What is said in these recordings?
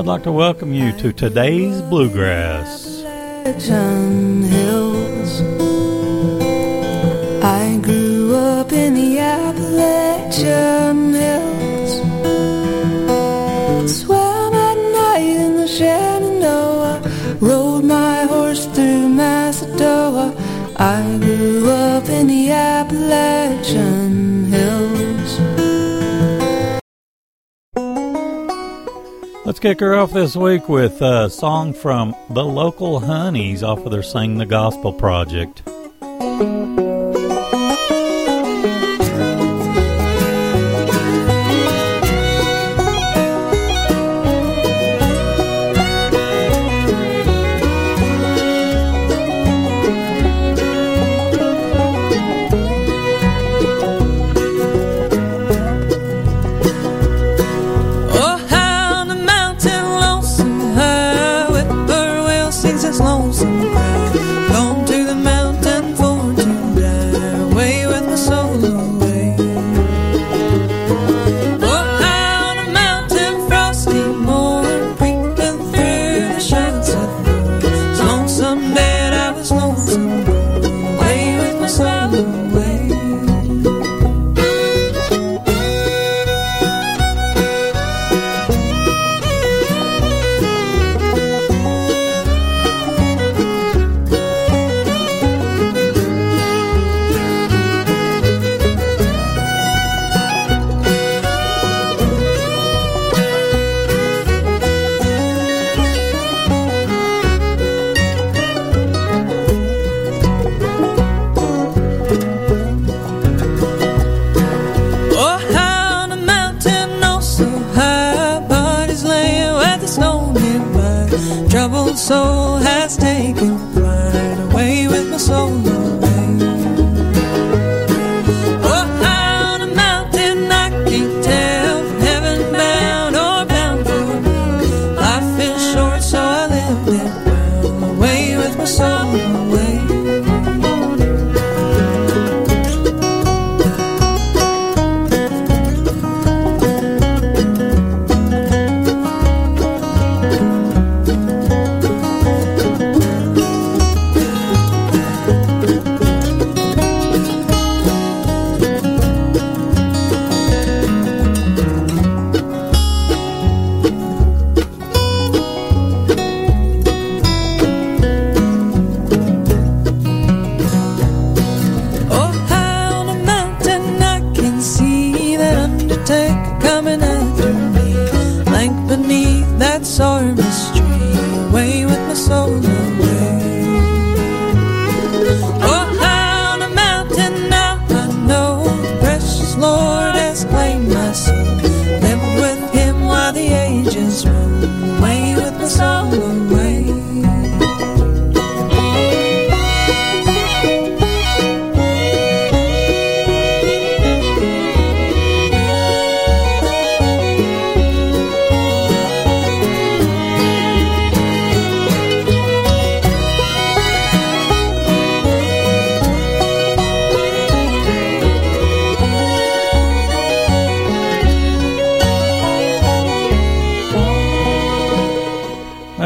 I'd like to welcome you to today's Bluegrass. Hills. I grew up in the Appalachian Hills. Swam at night in the Shenandoah. Rode my horse through Macedonia. I grew up in the Appalachian kick her off this week with a song from the local Honeys off of their Sing the Gospel project.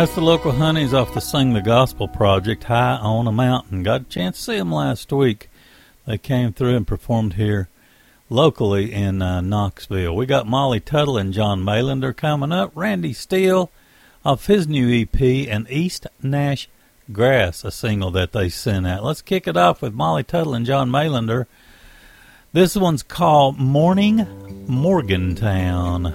That's the local Honeys off the Sing the Gospel project, High on a Mountain. Got a chance to see them last week. They came through and performed here locally in uh, Knoxville. We got Molly Tuttle and John Mailander coming up. Randy Steele off his new EP and East Nash Grass, a single that they sent out. Let's kick it off with Molly Tuttle and John Mailander. This one's called Morning Morgantown.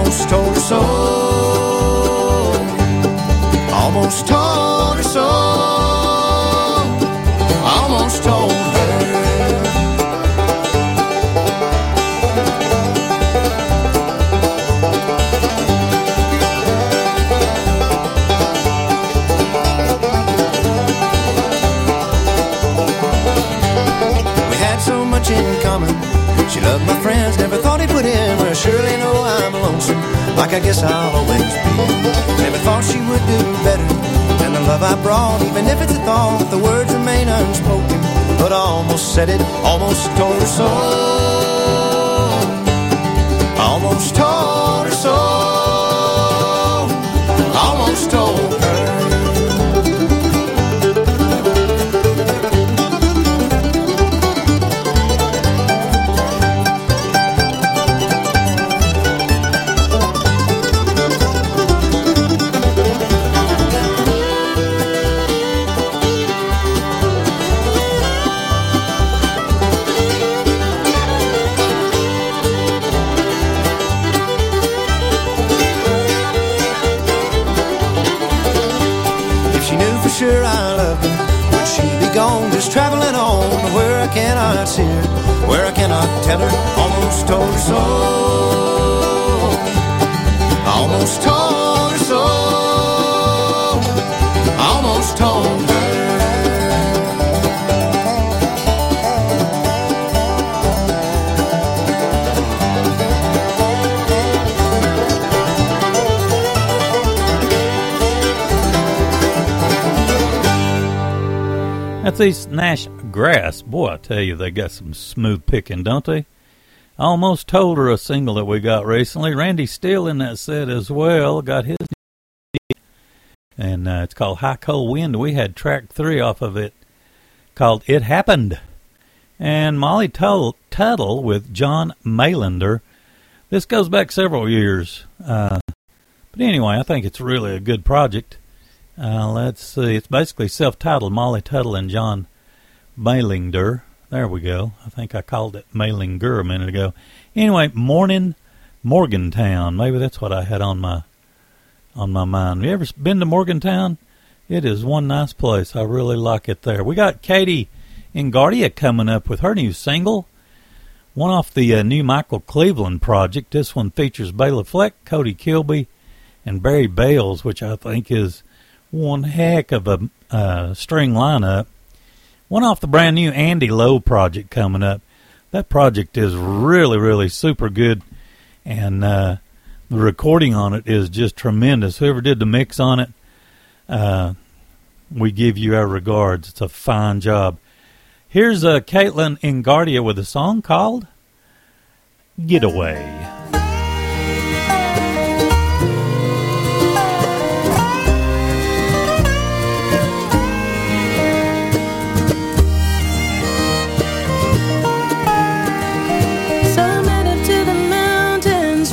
Almost told her so. Almost told her so. Almost told her. We had so much in common. She loved my friends, never thought he'd put in. Well, surely like I guess I'll always be. Never thought she would do better than the love I brought, even if it's a thought. The words remain unspoken, but I almost said it, almost told her so. Almost told her so. Almost told gone, just traveling on where I cannot see her, where I cannot tell her? Almost told her so. Almost told That's East Nash Grass. Boy, I tell you, they got some smooth picking, don't they? I almost told her a single that we got recently. Randy Steele in that set as well. Got his. And uh, it's called High Cold Wind. We had track three off of it called It Happened. And Molly Tuttle, Tuttle with John Mailander. This goes back several years. Uh, But anyway, I think it's really a good project. Uh, let's see. It's basically self-titled. Molly Tuttle and John Mailinger. There we go. I think I called it Mailinger a minute ago. Anyway, Morning Morgantown. Maybe that's what I had on my on my mind. You ever been to Morgantown? It is one nice place. I really like it there. We got Katie Ingardia coming up with her new single, one off the uh, new Michael Cleveland project. This one features Bela Fleck, Cody Kilby, and Barry Bales, which I think is one heck of a uh, string lineup. One off the brand new Andy Lowe project coming up. That project is really, really super good, and uh, the recording on it is just tremendous. Whoever did the mix on it, uh, we give you our regards. It's a fine job. Here's uh, Caitlin Ingardia with a song called Getaway.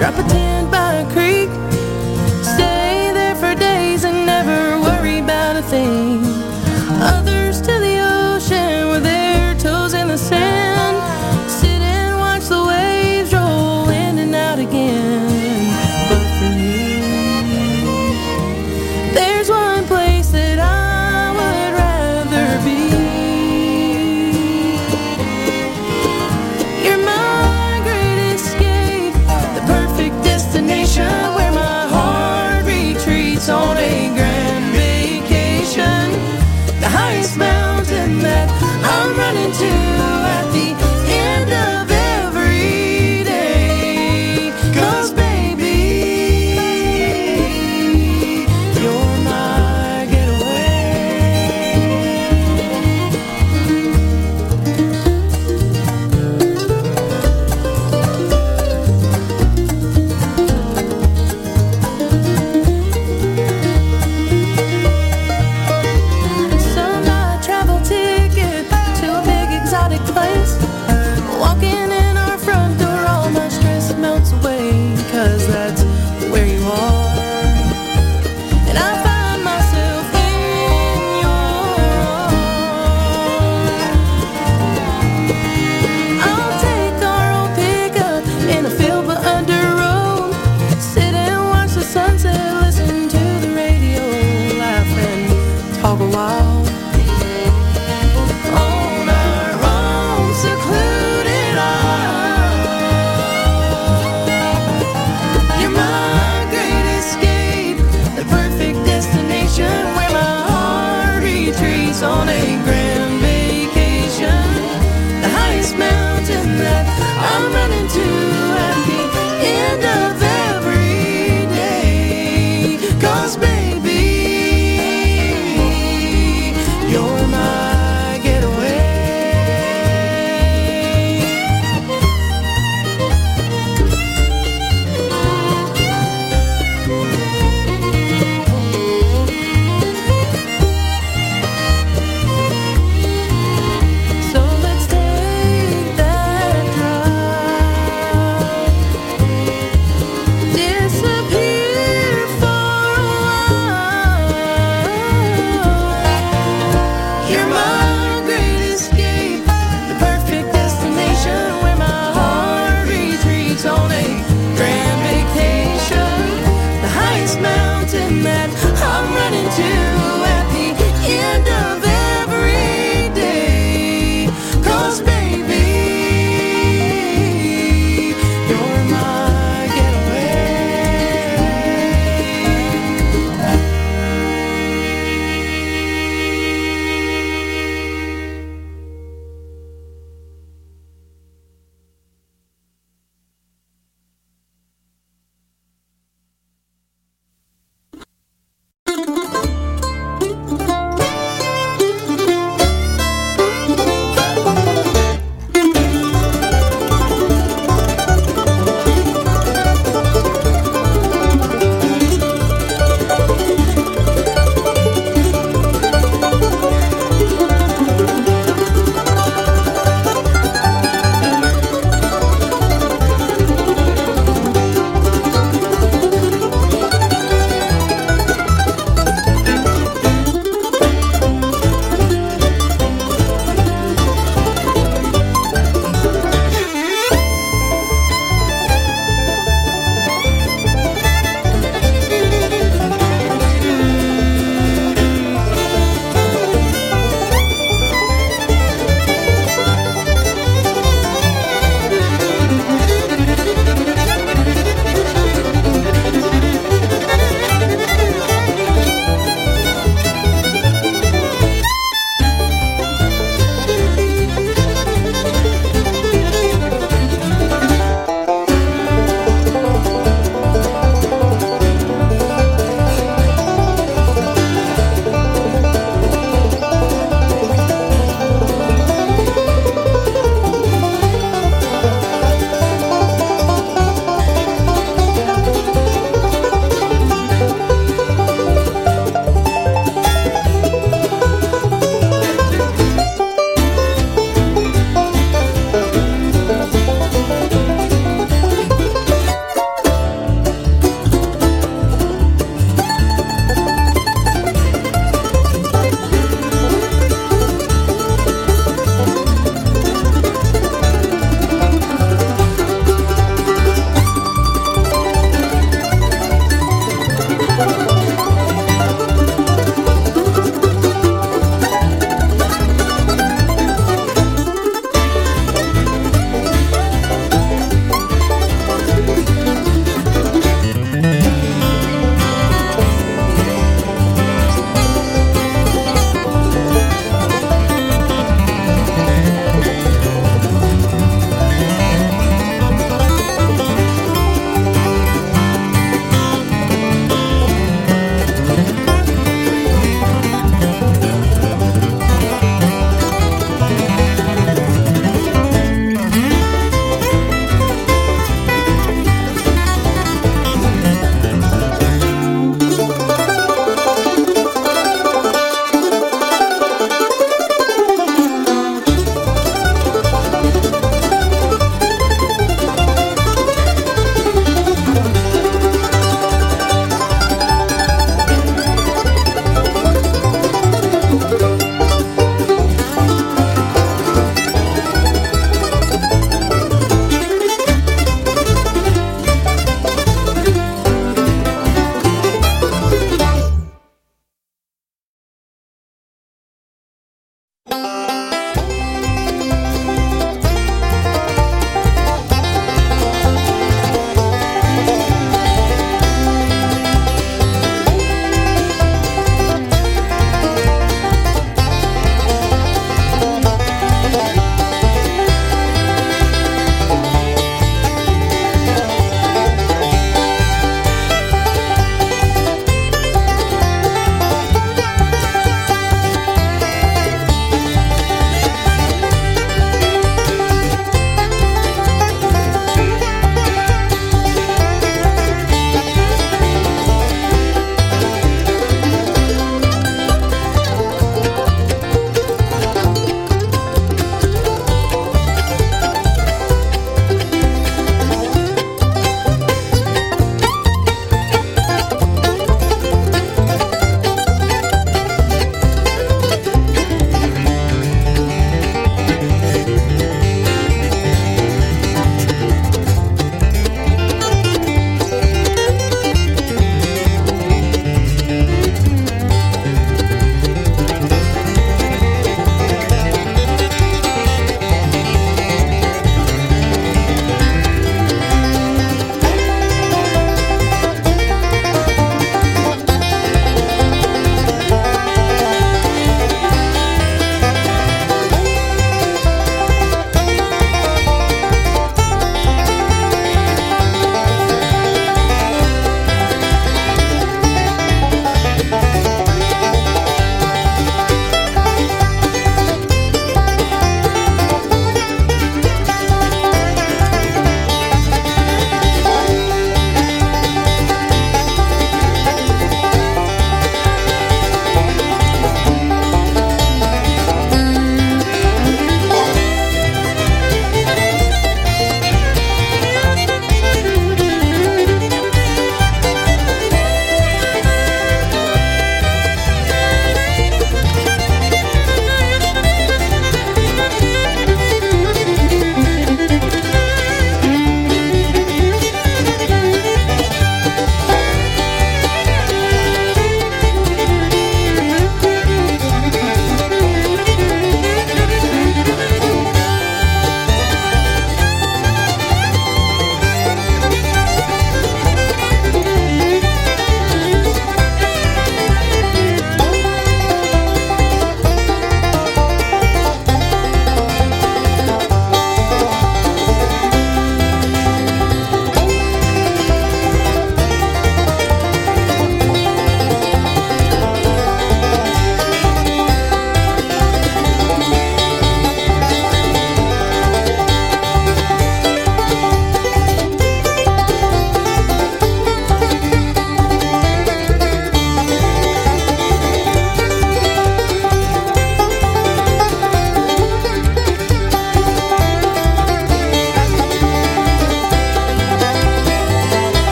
Drop it. tear.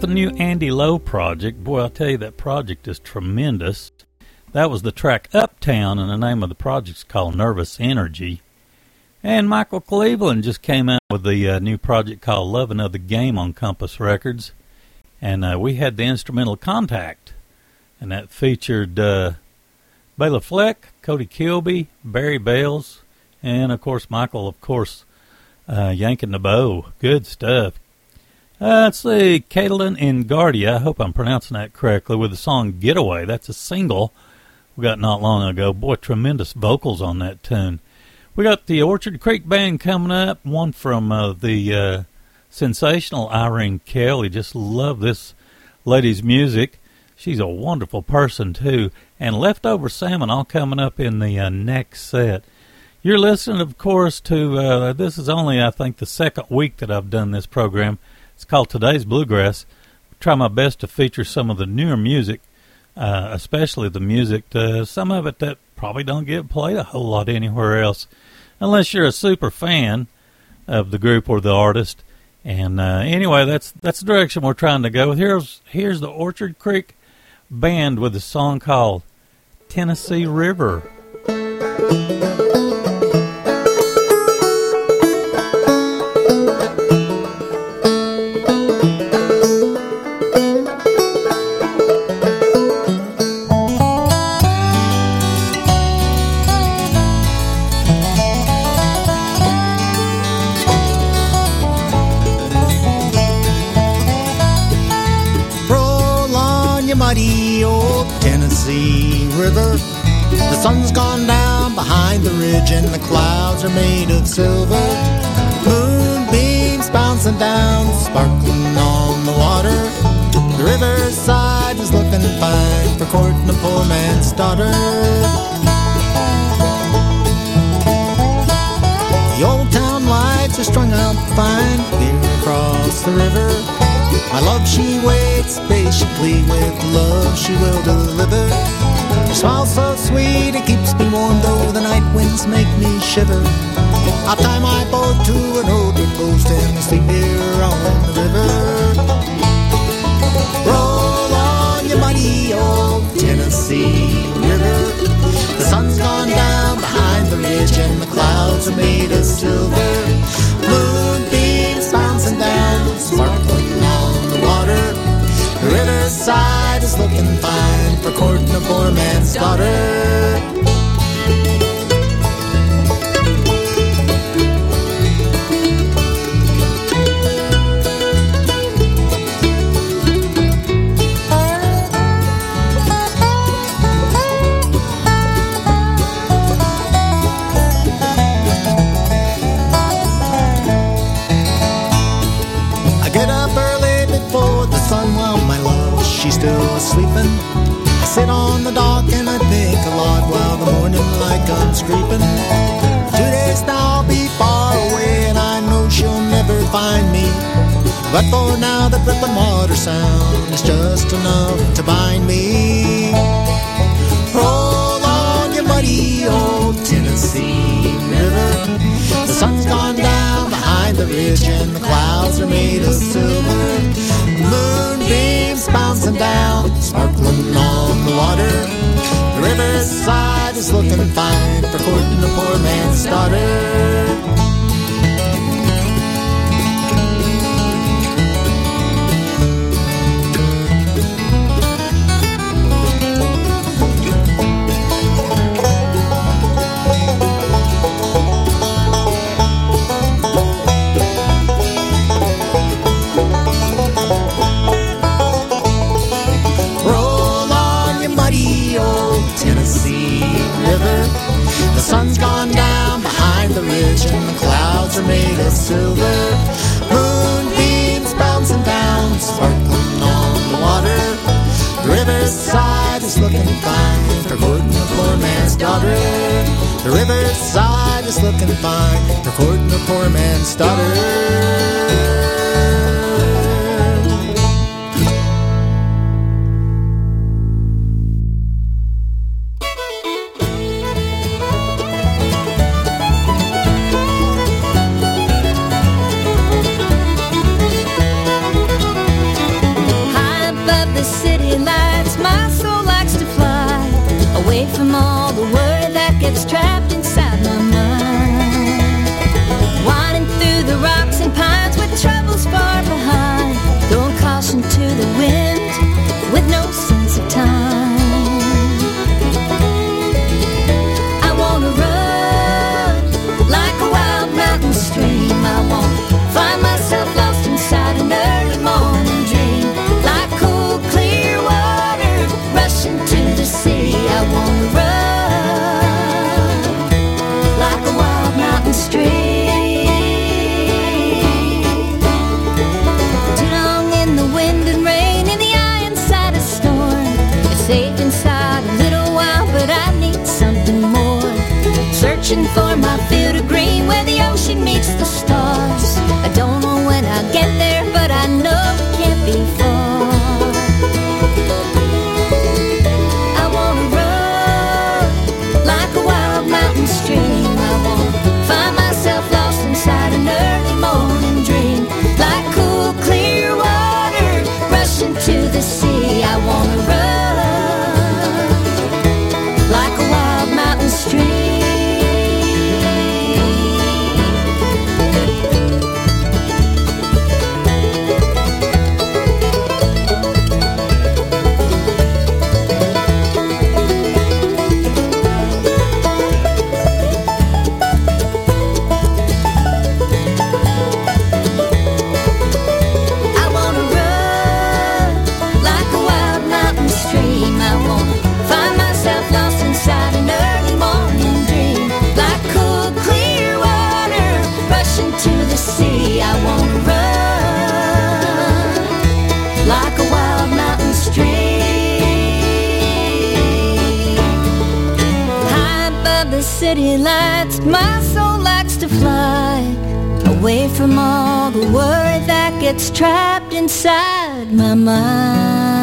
The new Andy Lowe project. Boy, I'll tell you, that project is tremendous. That was the track Uptown, and the name of the project's called Nervous Energy. And Michael Cleveland just came out with the uh, new project called Loving of the Game on Compass Records. And uh, we had the instrumental Contact. And that featured uh, Bela Fleck, Cody Kilby, Barry Bales, and of course Michael, of course, uh, yanking the bow. Good stuff. Uh, let's see, Caitlin I hope I'm pronouncing that correctly, with the song Getaway. That's a single we got not long ago. Boy, tremendous vocals on that tune. We got the Orchard Creek Band coming up, one from uh, the uh, sensational Irene Kelley. Just love this lady's music. She's a wonderful person, too. And Leftover Salmon all coming up in the uh, next set. You're listening, of course, to uh, this is only, I think, the second week that I've done this program. It's called Today's Bluegrass. I try my best to feature some of the newer music, uh, especially the music, to, some of it that probably don't get played a whole lot anywhere else, unless you're a super fan of the group or the artist. And uh, anyway, that's that's the direction we're trying to go. Here's here's the Orchard Creek Band with a song called Tennessee River. Dock and I think a lot while the morning light comes creeping. Two days I'll be far away and I know she'll never find me. But for now the dripping water sound is just enough to bind me. Roll on, you muddy old Tennessee River. The sun's gone down behind the ridge and the clouds are made of silver. Moonbeams bouncing down, sparkling on the water. The riverside is looking fine for courting a poor man's daughter. Is looking fine for courting a poor man's daughter. The riverside is looking fine for courting a poor man's daughter. The city lights, my soul likes to fly away from all the worry that gets trapped inside my mind.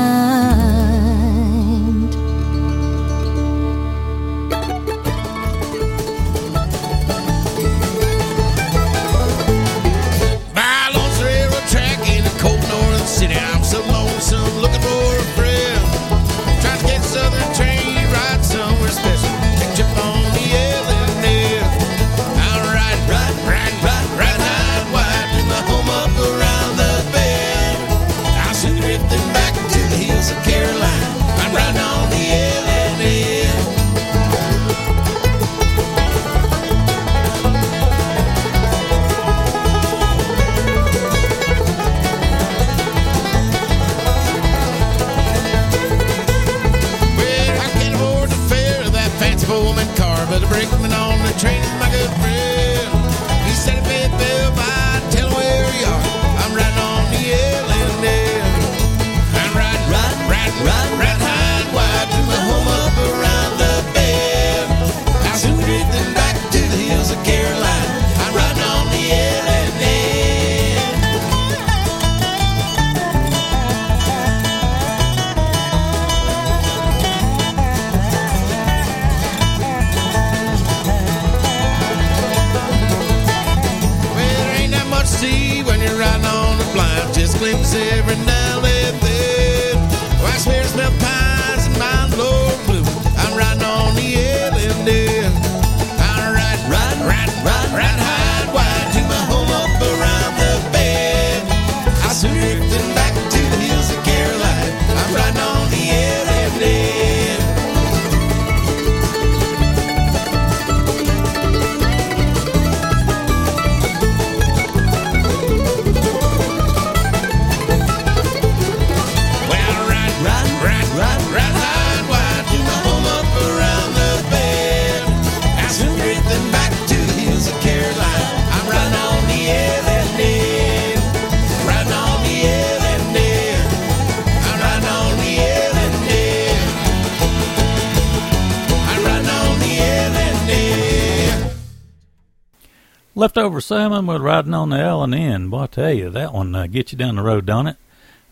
Salmon with riding on the L and N. Boy, I tell you, that one uh, gets you down the road, don't it?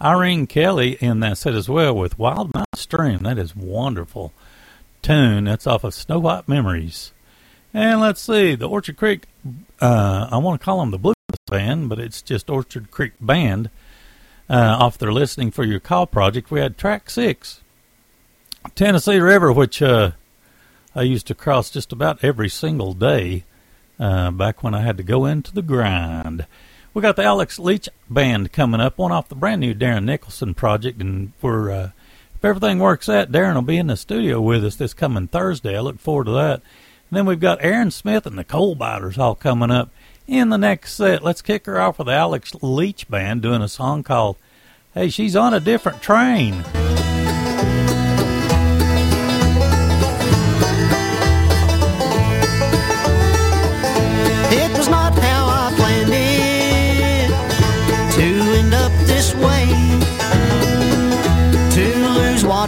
Irene Kelley in that set as well with Wild Mountain Stream. That is wonderful tune. That's off of Snow White Memories. And let's see, the Orchard Creek, uh, I want to call them the Blues Band, but it's just Orchard Creek Band. Uh, off their Listening for Your Call project, we had track six, Tennessee River, which uh, I used to cross just about every single day uh, back when I had to go into the grind. We got the Alex Leach band coming up, one off the brand new Darren Nicholson project, and for uh, if everything works out, Darren will be in the studio with us this coming Thursday. I look forward to that. And then we've got Aaron Smith and the Coal Biters all coming up in the next set. Let's kick her off with the Alex Leach band doing a song called "Hey, She's on a Different Train."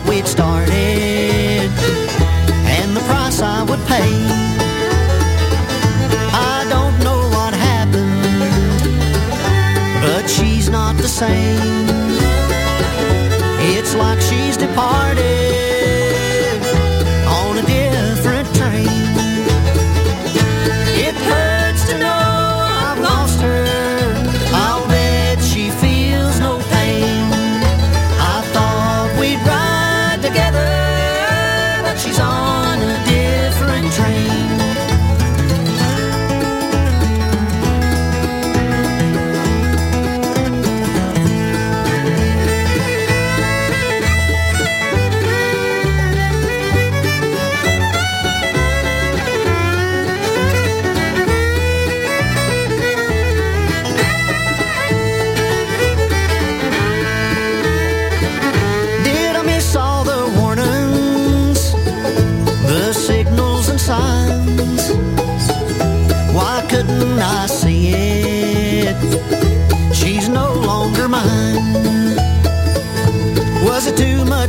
we'd started and the price I would pay. I don't know what happened, but she's not the same. It's like she's departed.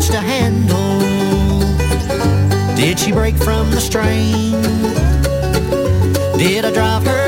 touched handle? Did she break from the strain? Did I drive her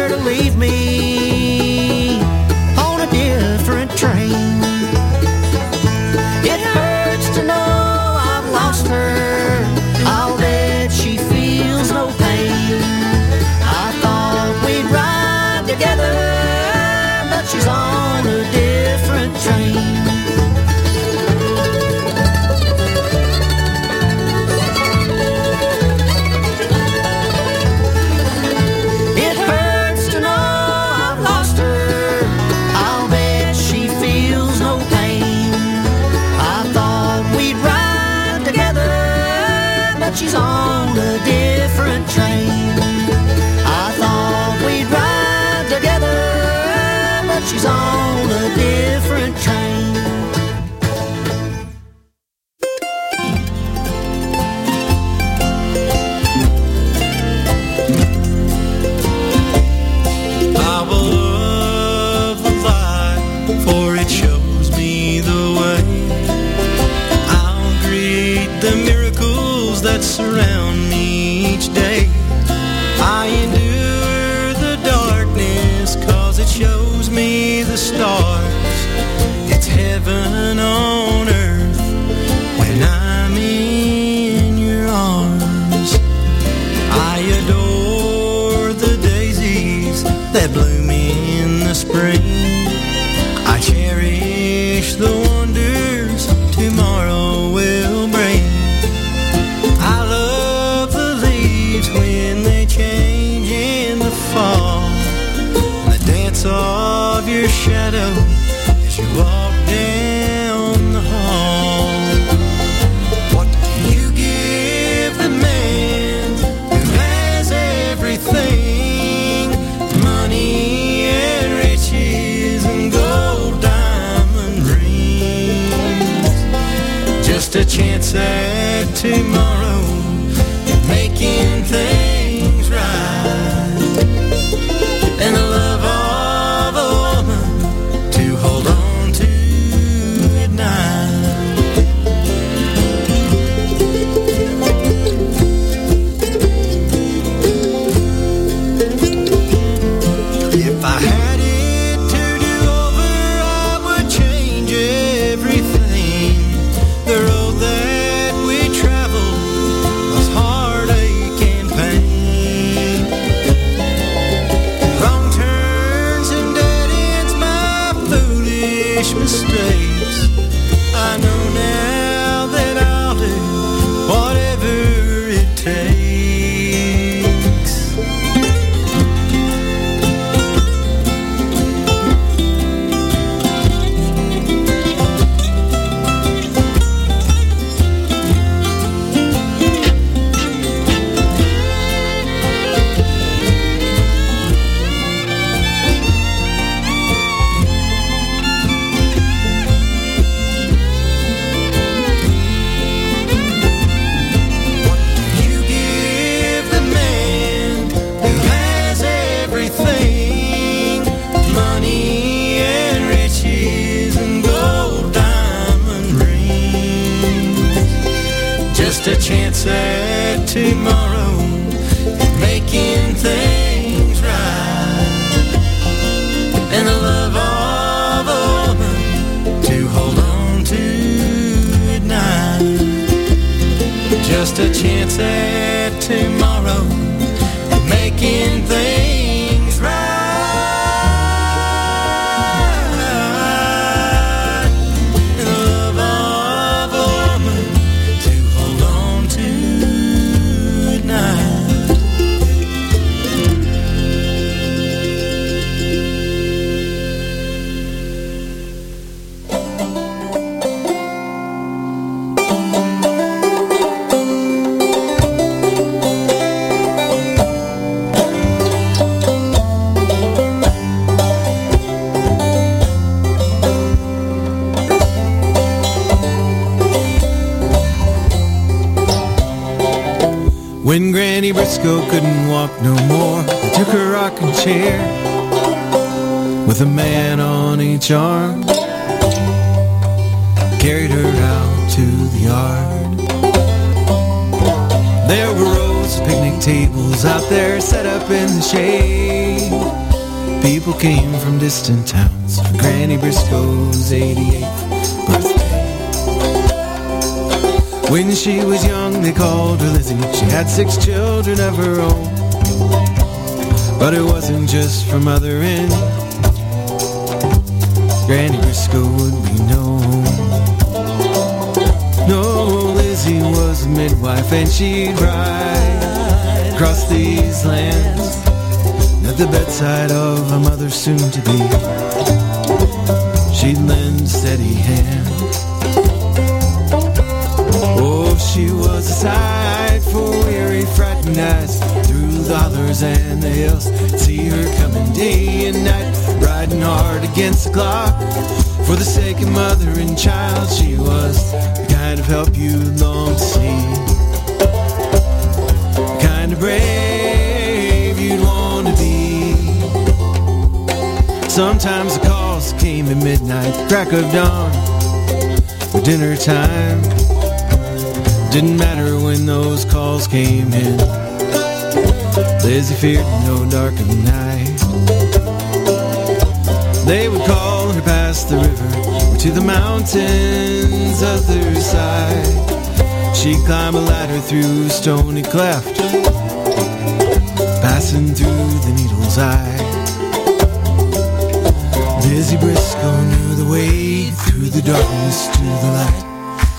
rocking chair with a man on each arm, carried her out to the yard. There were rows of picnic tables out there set up in the shade. People came from distant towns for Granny Briscoe's 88th birthday. When she was young, they called her Lizzie. She had six children of her own. But it wasn't just for mothering. Granny Briscoe would be known. No, Lizzie was a midwife, and she'd ride across these lands at the bedside of a mother soon to be. She'd lend steady hand. Oh, she was a sight for weary, frightened eyes through the hollers and the hills. See her coming day and night, riding hard against the clock. For the sake of mother and child, she was the kind of help you long to see. The kind of brave you'd want to be. Sometimes the calls came at midnight, crack of dawn, or dinner time. Didn't matter when those calls came in. Lizzie feared no dark of night. They would call her past the river or to the mountains other side. She'd climb a ladder through stony cleft, passing through the needle's eye. Lizzie Briscoe knew the way through the darkness to the light.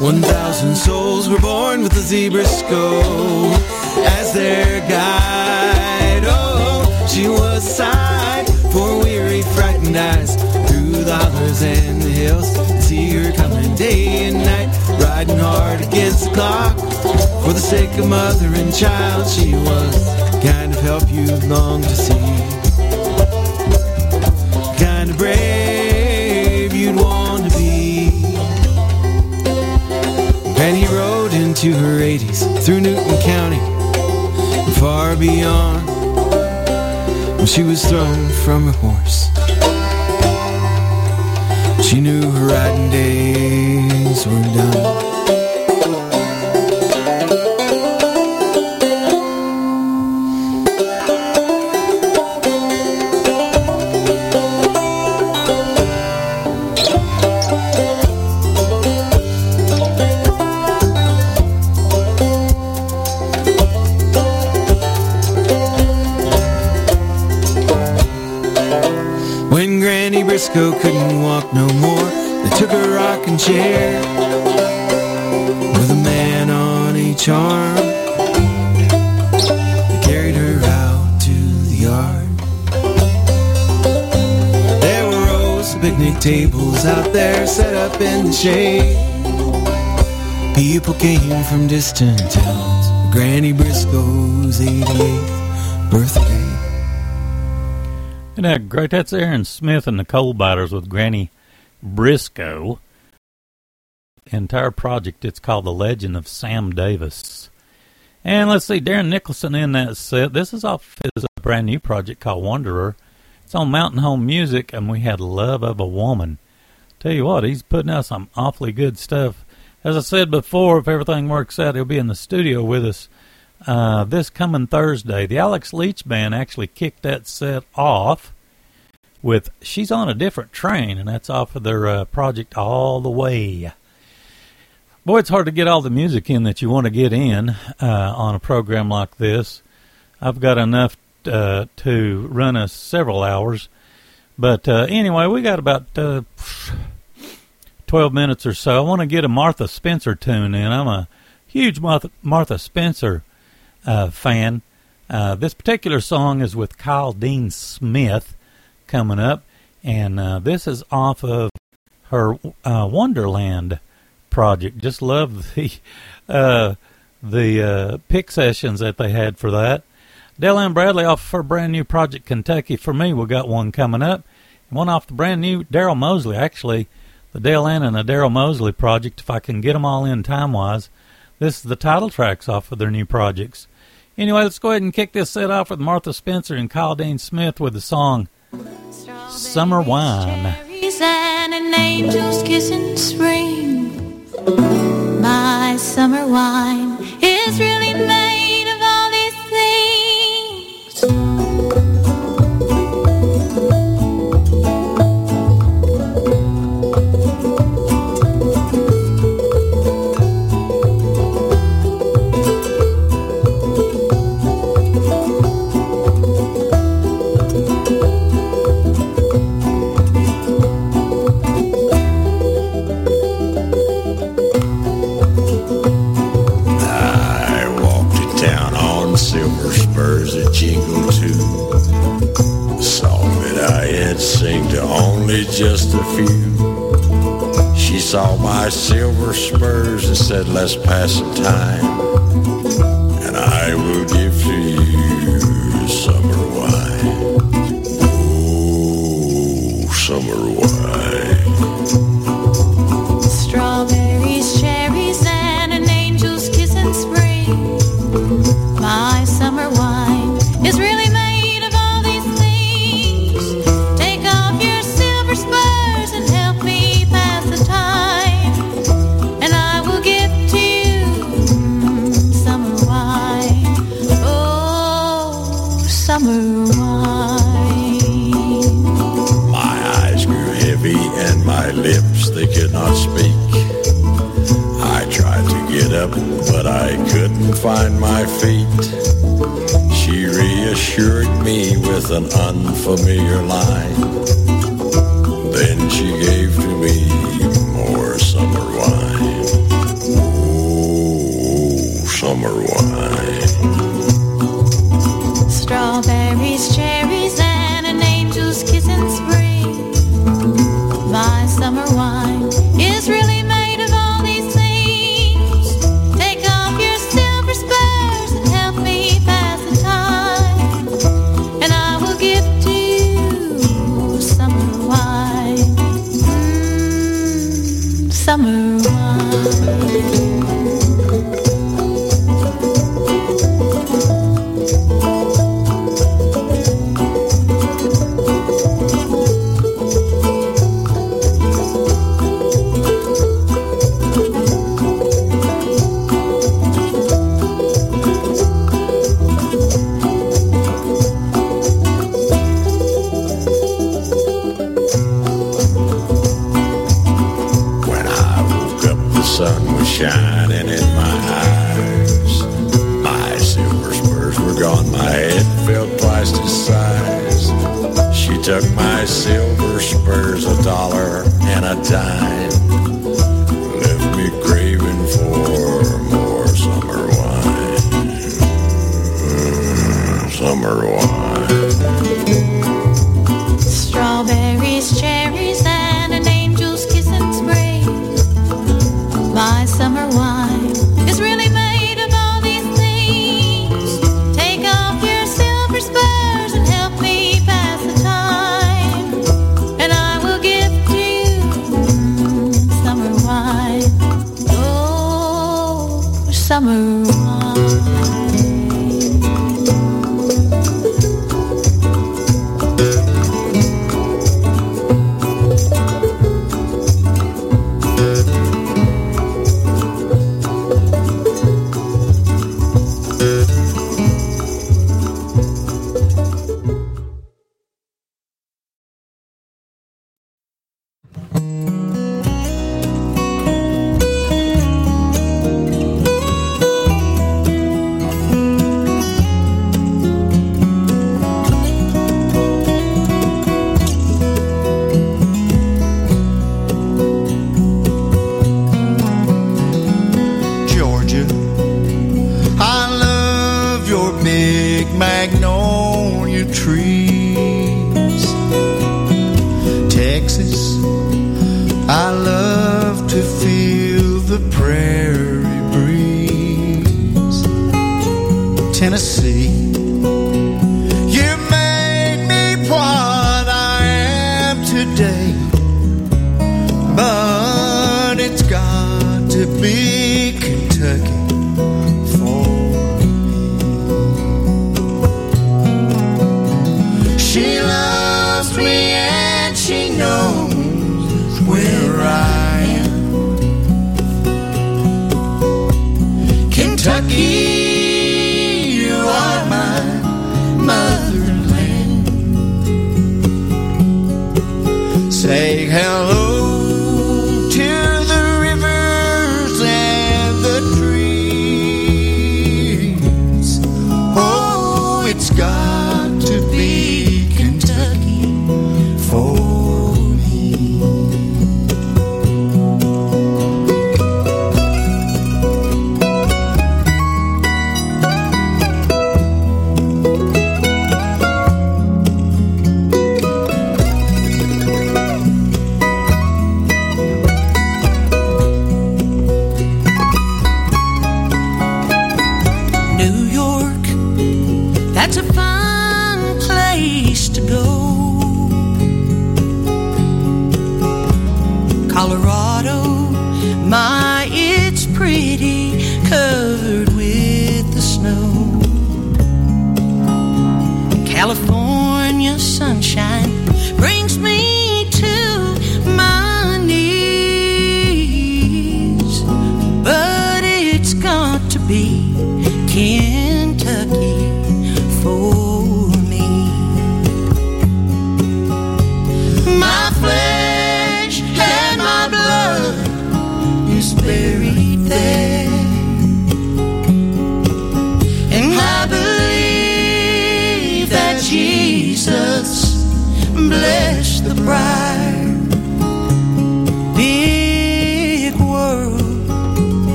One thousand souls were born with Lizzie Briscoe as their guide. Oh, she was sight for weary, frightened eyes through the hollers and the hills. See her coming day and night, riding hard against the clock. For the sake of mother and child, she was the kind of help you long to see. Kind of brave Penny rode into her 80s through Newton County and far beyond when she was thrown from her horse. She knew her riding days were done. Picnic tables out there set up in the shade. People came from distant towns. Granny Briscoe's 88th birthday. And that great. That's Aaron Smith and the Coal Biters with Granny Briscoe. Entire project. It's called The Legend of Sam Davis. And let's see, Darren Nicholson in that set. This is off his brand new project called Wanderer. It's on Mountain Home Music, and we had Love of a Woman. Tell you what, he's putting out some awfully good stuff. As I said before, if everything works out, he'll be in the studio with us uh, this coming Thursday. The Alex Leach Band actually kicked that set off with She's on a Different Train, and that's off of their uh, project All the Way. Boy, it's hard to get all the music in that you want to get in uh, on a program like this. I've got enough uh, to run us several hours. But uh, anyway, we got about uh, 12 minutes or so. I want to get a Martha Spencer tune in. I'm a huge Martha, Martha Spencer uh, fan. Uh, this particular song is with Kyle Dean Smith coming up, and uh, this is off of her uh, Wonderland project. Just love the the pick sessions that they had for that. Dale Ann Bradley off her brand new project Kentucky. For me, we got one coming up. One off the brand new Daryl Mosley. Actually, the Dale Ann and the Daryl Mosley project. If I can get them all in time wise, this is the title tracks off of their new projects. Anyway, let's go ahead and kick this set off with Martha Spencer and Kyle Dean Smith with the song Summer Wine. And an angel's kiss in spring. My summer wine said,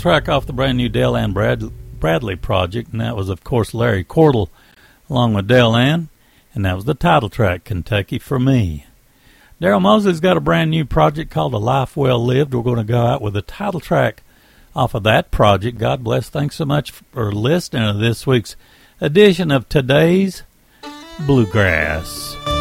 track off the brand new Dale Ann Brad- Bradley project, and that was, of course, Larry Cordle along with Dale Ann, and that was the title track, Kentucky for Me. Daryl Mosley's got a brand new project called A Life Well Lived. We're going to go out with the title track off of that project. God bless. Thanks so much for listening to this week's edition of today's Bluegrass.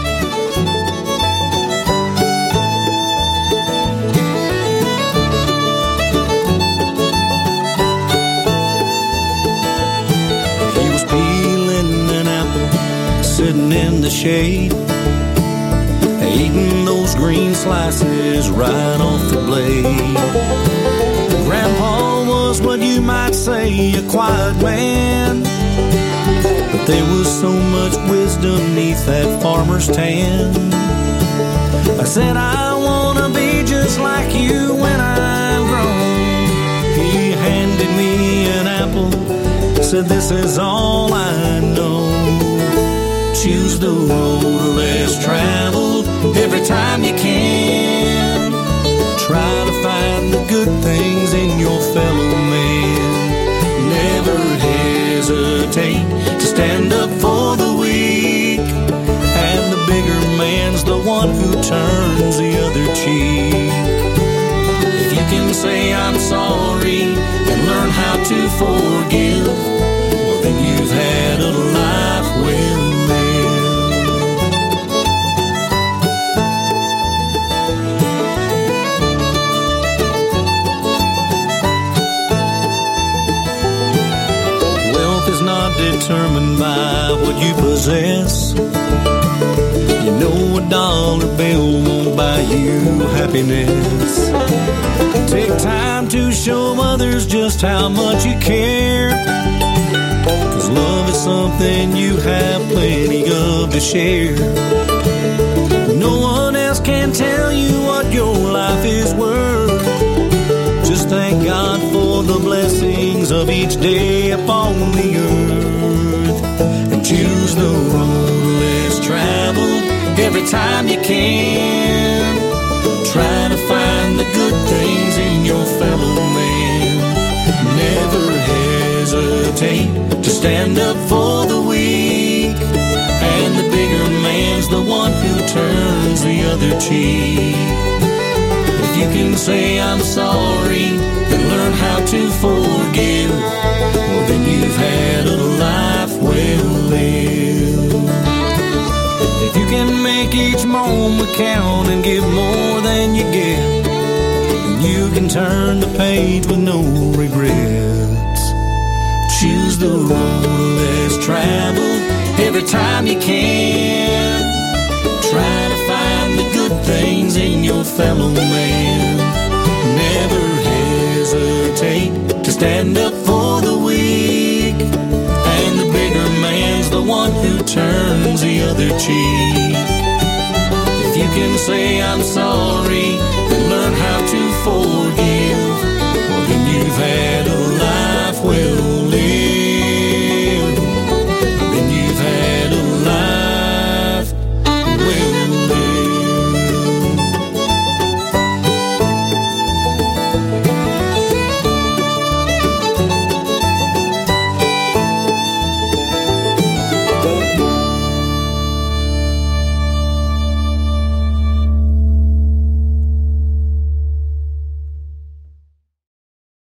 The shade, eating those green slices right off the blade. Grandpa was what you might say a quiet man, but there was so much wisdom neath that farmer's tan. I said, I wanna be just like you when I'm grown. He handed me an apple said this is all I know. Choose the road less traveled every time you can. Try to find the good things in your fellow man. Never hesitate to stand up for the weak. And the bigger man's the one who turns the other cheek. If you can say I'm sorry and learn how to forgive, determined by what you possess. You know a dollar bill won't buy you happiness. Take time to show others just how much you care. Cause love is something you have plenty of to share. No one else can't tell you what your life is worth. Just thank God for the blessings of each day upon the earth. Choose the road less traveled every time you can. Try to find the good things in your fellow man. Never hesitate to stand up for the weak. And the bigger man's the one who turns the other cheek. If you can say I'm sorry and learn how to forgive, life well lived. If you can make each moment count and give more than you get, then you can turn the page with no regrets. Choose the road less traveled every time you can. Try to find the good things in your fellow man. Never hesitate to stand up turns the other cheek. If you can say I'm sorry and learn how to forgive.